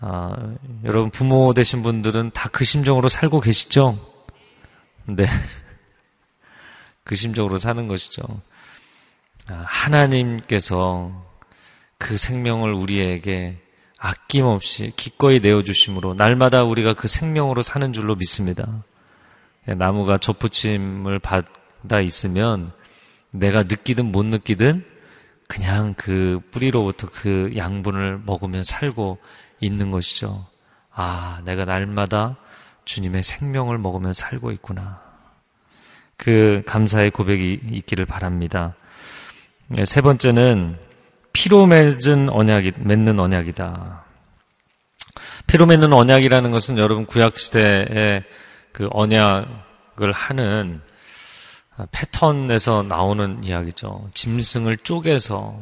아, 여러분 부모 되신 분들은 다 그 심정으로 살고 계시죠? 네. [LAUGHS] 그 심정으로 사는 것이죠. 아, 하나님께서 그 생명을 우리에게 아낌없이 기꺼이 내어주심으로 날마다 우리가 그 생명으로 사는 줄로 믿습니다. 나무가 접붙임을 받아 있으면 내가 느끼든 못 느끼든 그냥 그 뿌리로부터 그 양분을 먹으면 살고 있는 것이죠. 아, 내가 날마다 주님의 생명을 먹으며 살고 있구나. 그 감사의 고백이 있기를 바랍니다. 네, 세 번째는 피로 맺은 언약이, 맺는 언약이다. 피로 맺는 언약이라는 것은 여러분 구약시대에 그 언약을 하는 패턴에서 나오는 이야기죠. 짐승을 쪼개서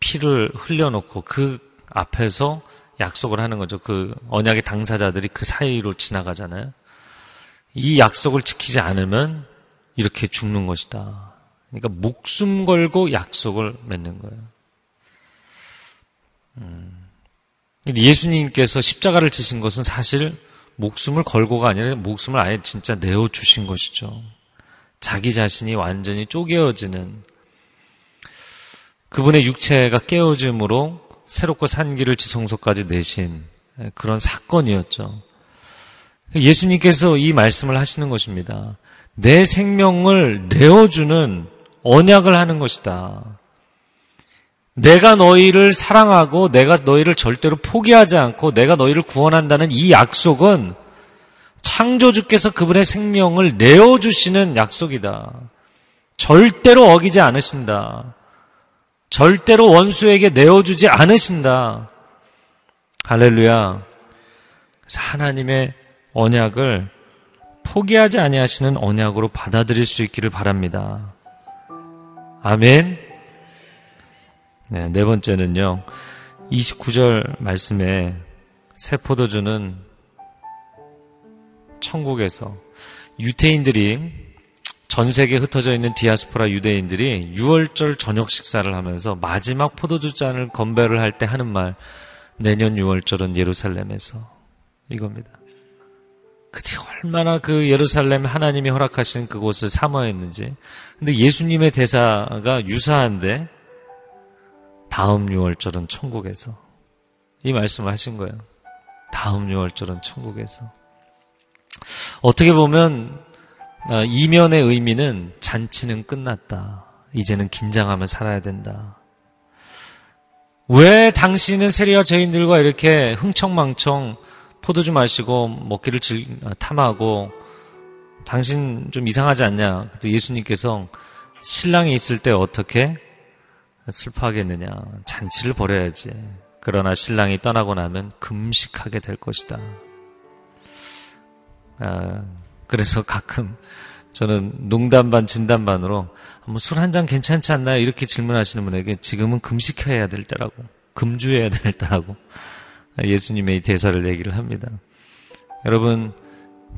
피를 흘려놓고 그 앞에서 약속을 하는 거죠. 그 언약의 당사자들이 그 사이로 지나가잖아요. 이 약속을 지키지 않으면 이렇게 죽는 것이다. 그러니까 목숨 걸고 약속을 맺는 거예요. 음. 예수님께서 십자가를 지신 것은 사실 목숨을 걸고가 아니라 목숨을 아예 진짜 내어 주신 것이죠. 자기 자신이 완전히 쪼개어지는 그분의 육체가 깨어짐으로 새롭고 산기를 지성소까지 내신 그런 사건이었죠. 예수님께서 이 말씀을 하시는 것입니다. 내 생명을 내어주는 언약을 하는 것이다. 내가 너희를 사랑하고 내가 너희를 절대로 포기하지 않고 내가 너희를 구원한다는 이 약속은 창조주께서 그분의 생명을 내어주시는 약속이다. 절대로 어기지 않으신다. 절대로 원수에게 내어주지 않으신다. 할렐루야. 하나님의 언약을 포기하지 아니하시는 언약으로 받아들일 수 있기를 바랍니다. 아멘. 네, 네 번째는요. 29절 말씀에 새 포도주는 천국에서 유태인들이 전 세계에 흩어져 있는 디아스포라 유대인들이 6월절 저녁 식사를 하면서 마지막 포도주 잔을 건배를 할 때 하는 말 내년 6월절은 예루살렘에서 이겁니다. 그때 얼마나 그 예루살렘 하나님이 허락하신 그곳을 사모했는지. 근데 예수님의 대사가 유사한데 다음 6월절은 천국에서 이 말씀을 하신 거예요. 다음 6월절은 천국에서. 어떻게 보면 어, 이면의 의미는 잔치는 끝났다. 이제는 긴장하며 살아야 된다. 왜 당신은 세리와 저인들과 이렇게 흥청망청 포도주 마시고 먹기를 즐, 어, 탐하고 당신 좀 이상하지 않냐? 예수님께서 신랑이 있을 때 어떻게 슬퍼하겠느냐? 잔치를 벌여야지. 그러나 신랑이 떠나고 나면 금식하게 될 것이다. 아, 그래서 가끔 저는 농담 반 진담 반으로 뭐 술 한 잔 괜찮지 않나요? 이렇게 질문하시는 분에게 지금은 금식해야 될 때라고 금주해야 될 때라고 예수님의 이 대사를 얘기를 합니다. 여러분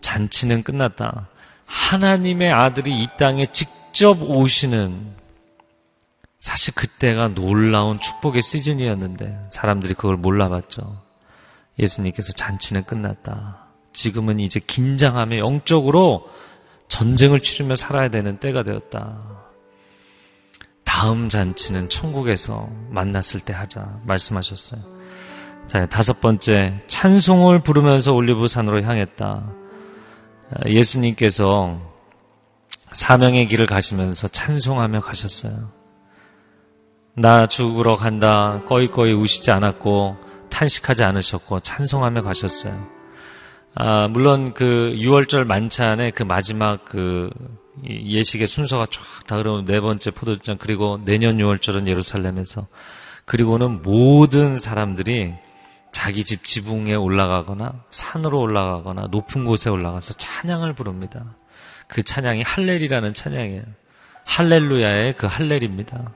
잔치는 끝났다. 하나님의 아들이 이 땅에 직접 오시는 사실 그때가 놀라운 축복의 시즌이었는데 사람들이 그걸 몰라봤죠. 예수님께서 잔치는 끝났다. 지금은 이제 긴장하며 영적으로 전쟁을 치르며 살아야 되는 때가 되었다. 다음 잔치는 천국에서 만났을 때 하자 말씀하셨어요. 자, 다섯 번째 찬송을 부르면서 올리브산으로 향했다. 예수님께서 사명의 길을 가시면서 찬송하며 가셨어요. 나 죽으러 간다 꺼이꺼이 우시지 않았고 탄식하지 않으셨고 찬송하며 가셨어요. 아, 물론 그 6월절 만찬의 그 마지막 그 예식의 순서가 쫙다 흐르는 네 번째 포도주잔 그리고 내년 6월절은 예루살렘에서 그리고는 모든 사람들이 자기 집 지붕에 올라가거나 산으로 올라가거나 높은 곳에 올라가서 찬양을 부릅니다. 그 찬양이 할렐이라는 찬양이에요. 할렐루야의 그 할렐입니다.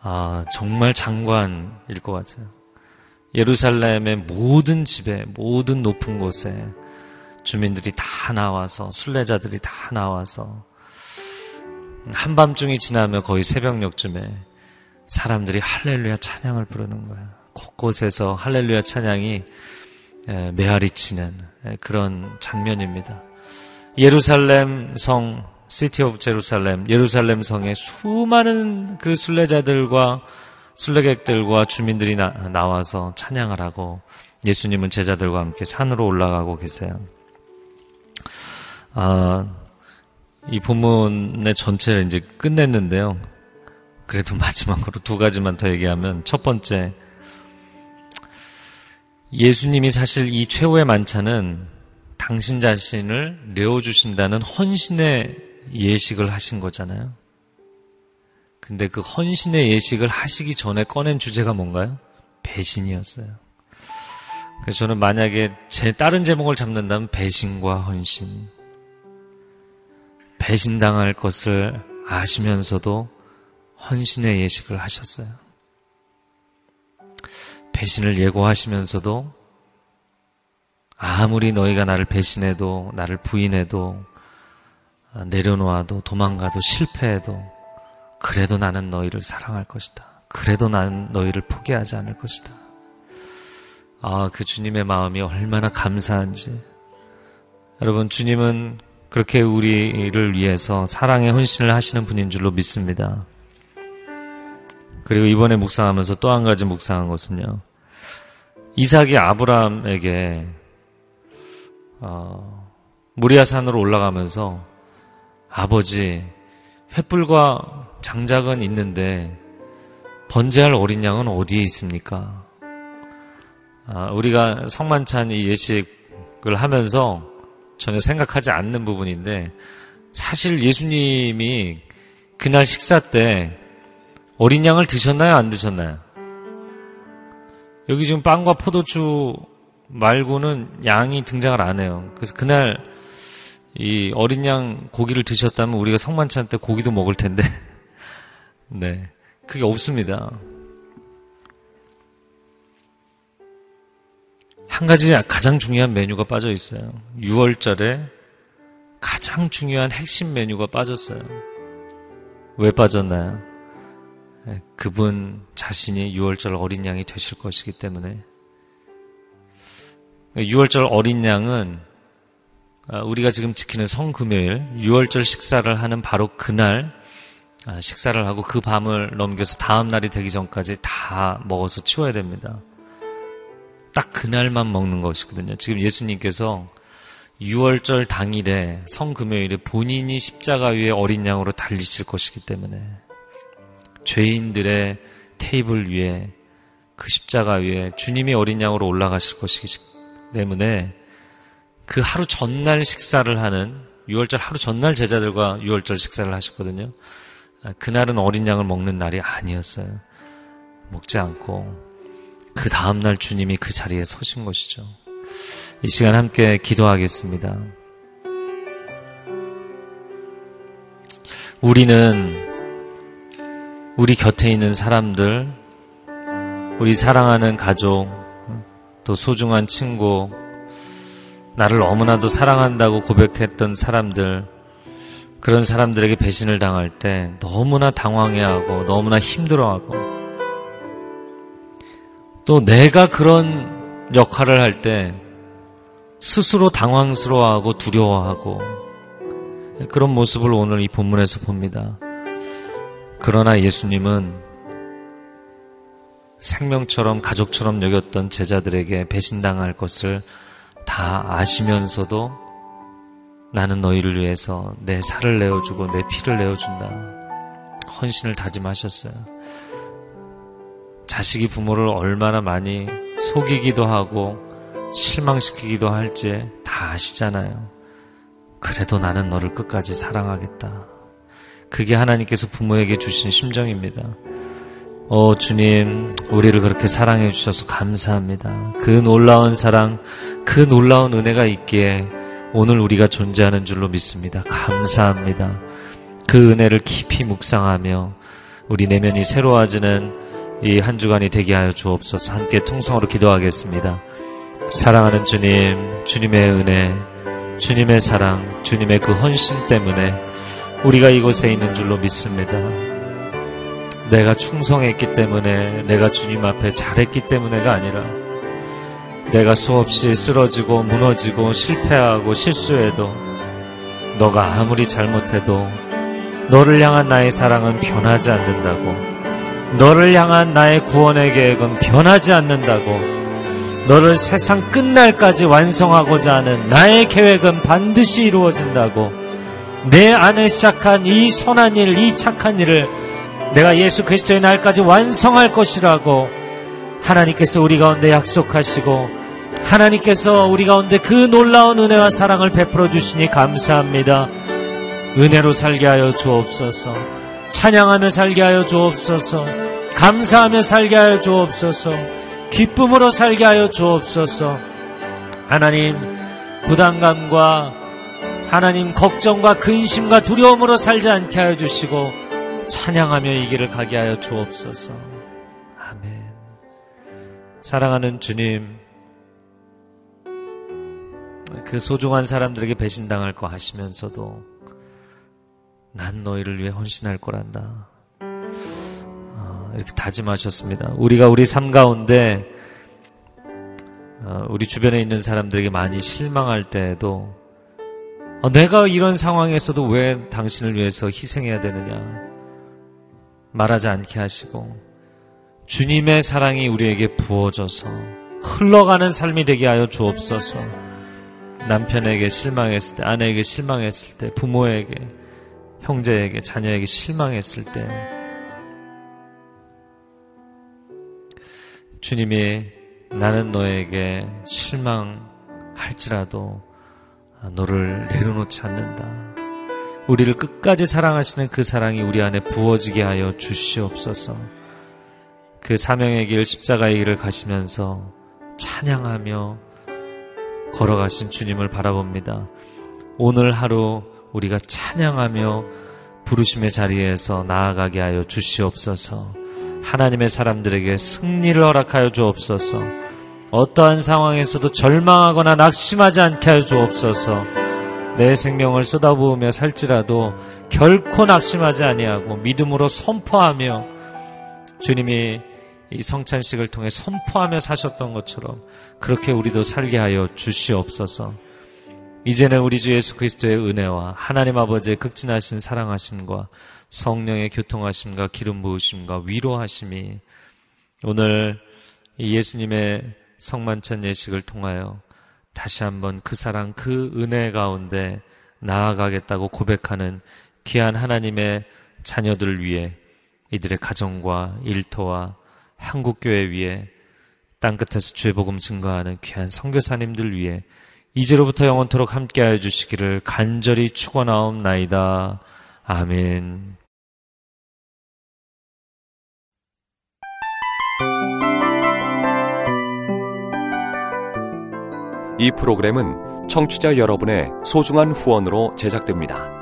아, 정말 장관일 것 같아요. 예루살렘의 모든 집에, 모든 높은 곳에 주민들이 다 나와서, 순례자들이 다 나와서, 한밤중이 지나면 거의 새벽녘쯤에 사람들이 할렐루야 찬양을 부르는 거예요. 곳곳에서 할렐루야 찬양이 메아리 치는 그런 장면입니다. 예루살렘 성, City of Jerusalem, 예루살렘 성에 수많은 그 순례자들과 순례객들과 주민들이 나, 나와서 찬양을 하고 예수님은 제자들과 함께 산으로 올라가고 계세요. 아, 이 본문의 전체를 이제 끝냈는데요. 그래도 [LAUGHS] 마지막으로 두 가지만 더 얘기하면 첫 번째, 예수님이 사실 이 최후의 만찬은 당신 자신을 내어 주신다는 헌신의 예식을 하신 거잖아요. 근데 그 헌신의 예식을 하시기 전에 꺼낸 주제가 뭔가요? 배신이었어요. 그래서 저는 만약에 제 다른 제목을 잡는다면 배신과 헌신. 배신당할 것을 아시면서도 헌신의 예식을 하셨어요. 배신을 예고하시면서도 아무리 너희가 나를 배신해도 나를 부인해도 내려놓아도 도망가도 실패해도 그래도 나는 너희를 사랑할 것이다. 그래도 나는 너희를 포기하지 않을 것이다. 아, 그 주님의 마음이 얼마나 감사한지. 여러분, 주님은 그렇게 우리를 위해서 사랑의 헌신을 하시는 분인 줄로 믿습니다. 그리고 이번에 묵상하면서 또 한 가지 묵상한 것은요. 이삭이 아브라함에게 어, 무리아산으로 올라가면서 아버지 횃불과 장작은 있는데 번제할 어린 양은 어디에 있습니까? 아, 우리가 성만찬 이 예식을 하면서 전혀 생각하지 않는 부분인데 사실 예수님이 그날 식사 때 어린 양을 드셨나요? 안 드셨나요? 여기 지금 빵과 포도주 말고는 양이 등장을 안 해요. 그래서 그날 이 어린 양 고기를 드셨다면 우리가 성만찬 때 고기도 먹을 텐데, [LAUGHS] 네. 그게 없습니다. 한 가지 가장 중요한 메뉴가 빠져 있어요. 6월절에 가장 중요한 핵심 메뉴가 빠졌어요. 왜 빠졌나요? 네, 그분 자신이 6월절 어린 양이 되실 것이기 때문에 6월절 어린 양은 아, 우리가 지금 지키는 성금요일 6월절 식사를 하는 바로 그날 아, 식사를 하고 그 밤을 넘겨서 다음 날이 되기 전까지 다 먹어서 치워야 됩니다. 딱 그날만 먹는 것이거든요. 지금 예수님께서 6월절 당일에 성금요일에 본인이 십자가 위에 어린 양으로 달리실 것이기 때문에 죄인들의 테이블 위에 그 십자가 위에 주님이 어린 양으로 올라가실 것이기 때문에 그 하루 전날 식사를 하는 6월절 하루 전날 제자들과 6월절 식사를 하셨거든요. 그날은 어린 양을 먹는 날이 아니었어요. 먹지 않고 그 다음 날 주님이 그 자리에 서신 것이죠. 이 시간 함께 기도하겠습니다. 우리는 우리 곁에 있는 사람들, 우리 사랑하는 가족, 또 소중한 친구, 나를 너무나도 사랑한다고 고백했던 사람들, 그런 사람들에게 배신을 당할 때 너무나 당황해하고 너무나 힘들어하고 또 내가 그런 역할을 할 때 스스로 당황스러워하고 두려워하고 그런 모습을 오늘 이 본문에서 봅니다. 그러나 예수님은 생명처럼 가족처럼 여겼던 제자들에게 배신당할 것을 다 아시면서도 나는 너희를 위해서 내 살을 내어주고 내 피를 내어준다. 헌신을 다짐하셨어요. 자식이 부모를 얼마나 많이 속이기도 하고 실망시키기도 할지 다 아시잖아요. 그래도 나는 너를 끝까지 사랑하겠다. 그게 하나님께서 부모에게 주신 심정입니다. 어, 주님, 우리를 그렇게 사랑해 주셔서 감사합니다. 그 놀라운 사랑, 그 놀라운 은혜가 있기에 오늘 우리가 존재하는 줄로 믿습니다. 감사합니다. 그 은혜를 깊이 묵상하며 우리 내면이 새로워지는 이 한 주간이 되게 하여 주옵소서 함께 통성으로 기도하겠습니다. 사랑하는 주님, 주님의 은혜, 주님의 사랑, 주님의 그 헌신 때문에 우리가 이곳에 있는 줄로 믿습니다. 내가 충성했기 때문에, 내가 주님 앞에 잘했기 때문에가 아니라, 내가 수없이 쓰러지고 무너지고 실패하고 실수해도, 너가 아무리 잘못해도, 너를 향한 나의 사랑은 변하지 않는다고, 너를 향한 나의 구원의 계획은 변하지 않는다고 너를 세상 끝날까지 완성하고자 하는 나의 계획은 반드시 이루어진다고 내 안에 시작한 이 선한 일, 이 착한 일을 내가 예수 그리스도의 날까지 완성할 것이라고 하나님께서 우리 가운데 약속하시고 하나님께서 우리 가운데 그 놀라운 은혜와 사랑을 베풀어 주시니 감사합니다. 은혜로 살게 하여 주옵소서. 찬양하며 살게 하여 주옵소서. 감사하며 살게 하여 주옵소서. 기쁨으로 살게 하여 주옵소서. 하나님, 부담감과 하나님 걱정과 근심과 두려움으로 살지 않게 하여 주시고 찬양하며 이 길을 가게 하여 주옵소서. 아멘. 사랑하는 주님, 그 소중한 사람들에게 배신당할 거 하시면서도 난 너희를 위해 헌신할 거란다. 이렇게 다짐하셨습니다. 우리가 우리 삶 가운데 어, 우리 주변에 있는 사람들에게 많이 실망할 때에도 어, 내가 이런 상황에서도 왜 당신을 위해서 희생해야 되느냐 말하지 않게 하시고 주님의 사랑이 우리에게 부어져서 흘러가는 삶이 되게 하여 주옵소서. 남편에게 실망했을 때, 아내에게 실망했을 때, 부모에게, 형제에게, 자녀에게 실망했을 때, 주님이 나는 너에게 실망할지라도 너를 내려놓지 않는다. 우리를 끝까지 사랑하시는 그 사랑이 우리 안에 부어지게 하여 주시옵소서. 그 사명의 길, 십자가의 길을 가시면서 찬양하며 걸어가신 주님을 바라봅니다. 오늘 하루 우리가 찬양하며 부르심의 자리에서 나아가게 하여 주시옵소서. 하나님의 사람들에게 승리를 허락하여 주옵소서. 어떠한 상황에서도 절망하거나 낙심하지 않게 하여 주옵소서. 내 생명을 쏟아부으며 살지라도 결코 낙심하지 아니하고 믿음으로 선포하며 주님이 이 성찬식을 통해 선포하며 사셨던 것처럼 그렇게 우리도 살게 하여 주시옵소서. 이제는 우리 주 예수 그리스도의 은혜와 하나님 아버지의 극진하신 사랑하심과 성령의 교통하심과 기름 부으심과 위로하심이 오늘 예수님의 성만찬 예식을 통하여 다시 한번 그 사랑, 그 은혜 가운데 나아가겠다고 고백하는 귀한 하나님의 자녀들을 위해 이들의 가정과 일터와 한국교회 위에 땅끝에서 주의 복음 증거하는 귀한 선교사님들 위해 이제로부터 영원토록 함께하여 주시기를 간절히 축원하옵나이다. 아멘. 이 프로그램은 청취자 여러분의 소중한 후원으로 제작됩니다.